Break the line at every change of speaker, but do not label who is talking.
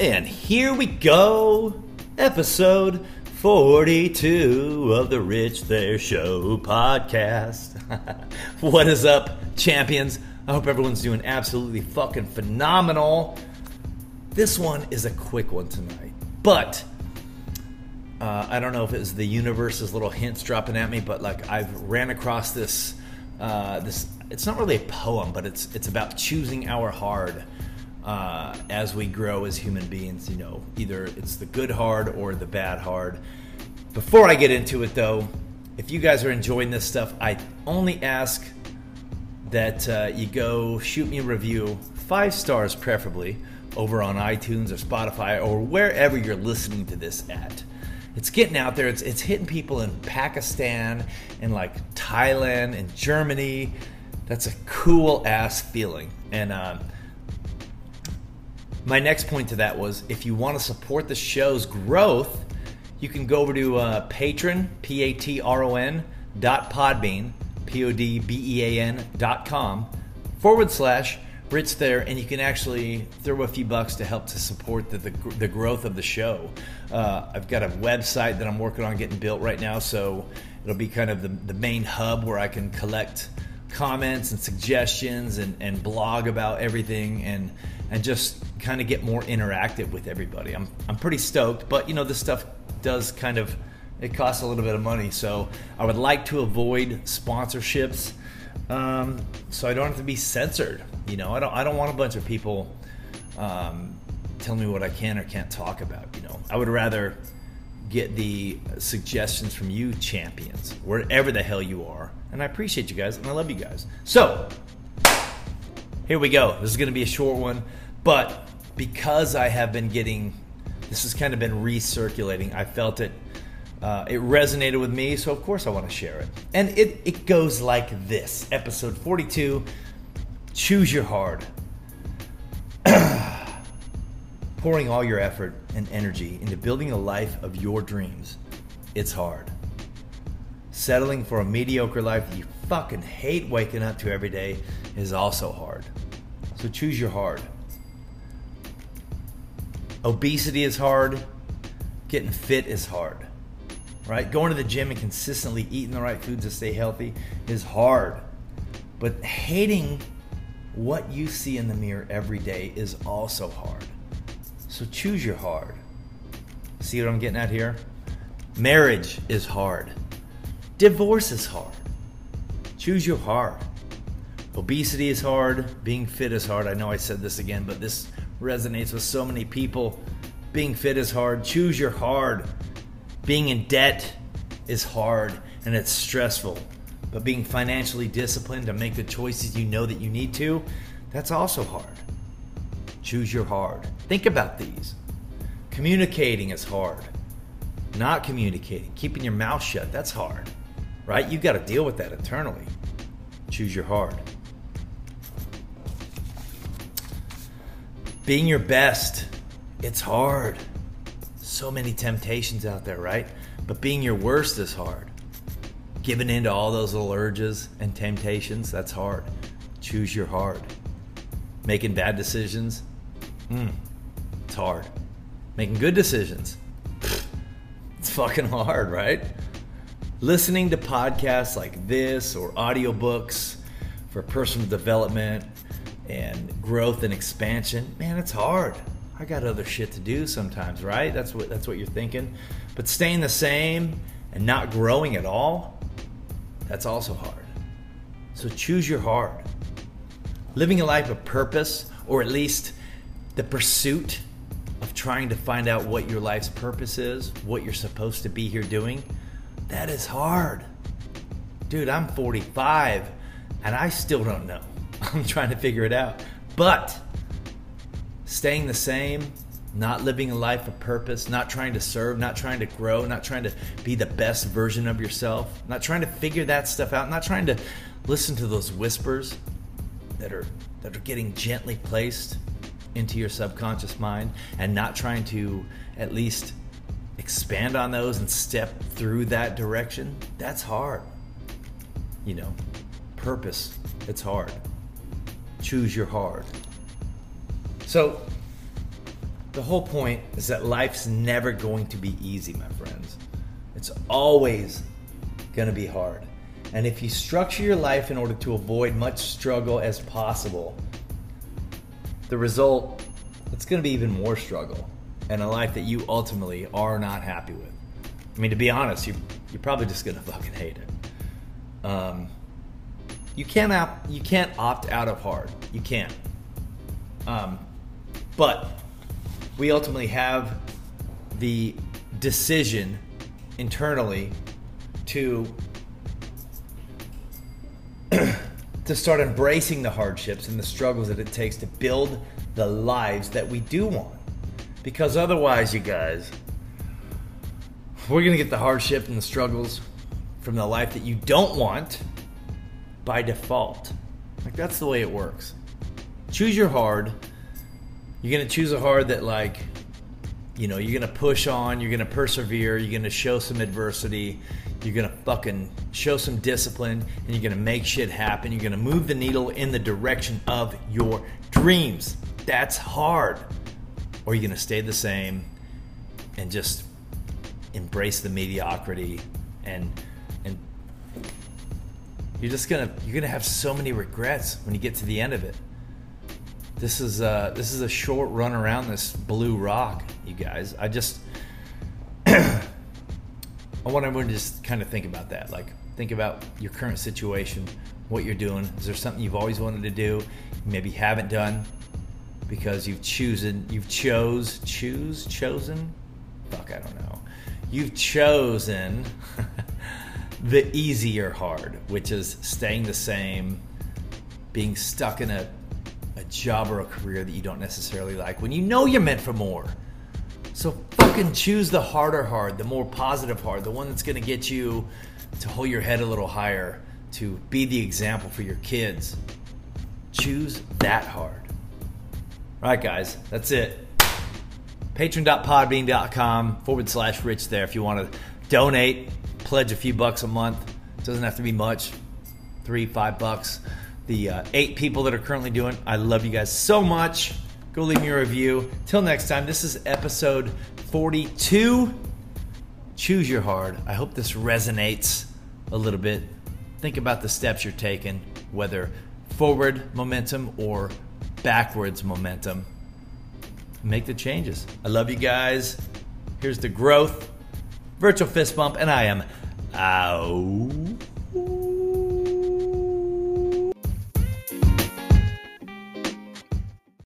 And here we go, episode 42 of the Rich Thayer Show podcast. what is up, champions? I hope everyone's doing absolutely fucking phenomenal. This one is a quick one tonight, but uh, I don't know if it's the universe's little hints dropping at me, but like I've ran across this, uh, this. It's not really a poem, but it's it's about choosing our hard uh, as we grow as human beings. You know, either it's the good hard or the bad hard. Before I get into it, though, if you guys are enjoying this stuff, I only ask that uh, you go shoot me a review, five stars preferably, over on iTunes or Spotify or wherever you're listening to this at. It's getting out there. It's, it's hitting people in Pakistan and like Thailand and Germany. That's a cool ass feeling. And uh, my next point to that was if you want to support the show's growth, you can go over to uh, patron, P A T R O N, dot podbean, P O D B E A N dot com, forward slash Rich Thayer, and you can actually throw a few bucks to help to support the, the, the growth of the show. Uh, I've got a website that I'm working on getting built right now, so it'll be kind of the, the main hub where I can collect comments and suggestions and, and blog about everything and and just kind of get more interactive with everybody. I'm, I'm pretty stoked, but you know, this stuff does kind of, it costs a little bit of money. So I would like to avoid sponsorships um, so I don't have to be censored. You know, I don't, I don't want a bunch of people um, telling me what I can or can't talk about. You know, I would rather get the suggestions from you champions, wherever the hell you are. And I appreciate you guys and I love you guys. So, here we go. This is going to be a short one, but because I have been getting this has kind of been recirculating, I felt it uh, it resonated with me, so of course I want to share it. And it, it goes like this Episode 42 Choose Your Hard. Pouring all your effort and energy into building a life of your dreams, it's hard. Settling for a mediocre life that you fucking hate waking up to every day is also hard. So choose your hard. Obesity is hard. Getting fit is hard. Right? Going to the gym and consistently eating the right foods to stay healthy is hard. But hating what you see in the mirror every day is also hard. So choose your hard. See what I'm getting at here? Marriage is hard. Divorce is hard. Choose your hard. Obesity is hard. Being fit is hard. I know I said this again, but this resonates with so many people. Being fit is hard. Choose your hard. Being in debt is hard and it's stressful. But being financially disciplined to make the choices you know that you need to, that's also hard. Choose your hard. Think about these. Communicating is hard. Not communicating, keeping your mouth shut, that's hard. Right? You've got to deal with that internally. Choose your hard. Being your best, it's hard. So many temptations out there, right? But being your worst is hard. Giving in to all those little urges and temptations, that's hard. Choose your hard. Making bad decisions, hmm, it's hard. Making good decisions, it's fucking hard, right? Listening to podcasts like this or audiobooks for personal development and growth and expansion, man, it's hard. I got other shit to do sometimes, right? That's what that's what you're thinking. But staying the same and not growing at all, that's also hard. So choose your hard. Living a life of purpose, or at least the pursuit of trying to find out what your life's purpose is, what you're supposed to be here doing, that is hard. Dude, I'm 45 and I still don't know. I'm trying to figure it out. But staying the same, not living a life of purpose, not trying to serve, not trying to grow, not trying to be the best version of yourself, not trying to figure that stuff out, not trying to listen to those whispers that are that are getting gently placed into your subconscious mind and not trying to at least expand on those and step through that direction, that's hard. You know, purpose, it's hard. Choose your hard. So, the whole point is that life's never going to be easy, my friends. It's always going to be hard. And if you structure your life in order to avoid much struggle as possible, the result it's going to be even more struggle and a life that you ultimately are not happy with. I mean, to be honest, you you're probably just to fucking hate it. Um, you can't opt, you can't opt out of hard. You can't. Um, but we ultimately have the decision internally to to start embracing the hardships and the struggles that it takes to build the lives that we do want. Because otherwise, you guys, we're going to get the hardship and the struggles from the life that you don't want by default. Like, that's the way it works. Choose your hard. You're going to choose a hard that, like, you know, you're going to push on, you're going to persevere, you're going to show some adversity, you're going to fucking show some discipline, and you're going to make shit happen. You're going to move the needle in the direction of your dreams. That's hard. Or you're going to stay the same and just embrace the mediocrity and and you're just gonna you're gonna have so many regrets when you get to the end of it. This is uh this is a short run around this blue rock, you guys. I just I want everyone to just kind of think about that. Like think about your current situation, what you're doing. Is there something you've always wanted to do, maybe haven't done because you've chosen you've chose choose chosen? Fuck, I don't know you've chosen the easier hard, which is staying the same, being stuck in a, a job or a career that you don't necessarily like when you know you're meant for more. So fucking choose the harder hard, the more positive hard, the one that's gonna get you to hold your head a little higher, to be the example for your kids. Choose that hard. All right, guys, that's it patreon.podbean.com forward slash rich thayer if you want to donate, pledge a few bucks a month. It doesn't have to be much, three, five bucks. The uh, eight people that are currently doing, I love you guys so much. Go leave me a review. Till next time, this is episode 42. Choose your hard. I hope this resonates a little bit. Think about the steps you're taking, whether forward momentum or backwards momentum make the changes. I love you guys. Here's the growth. Virtual fist bump, and I am out.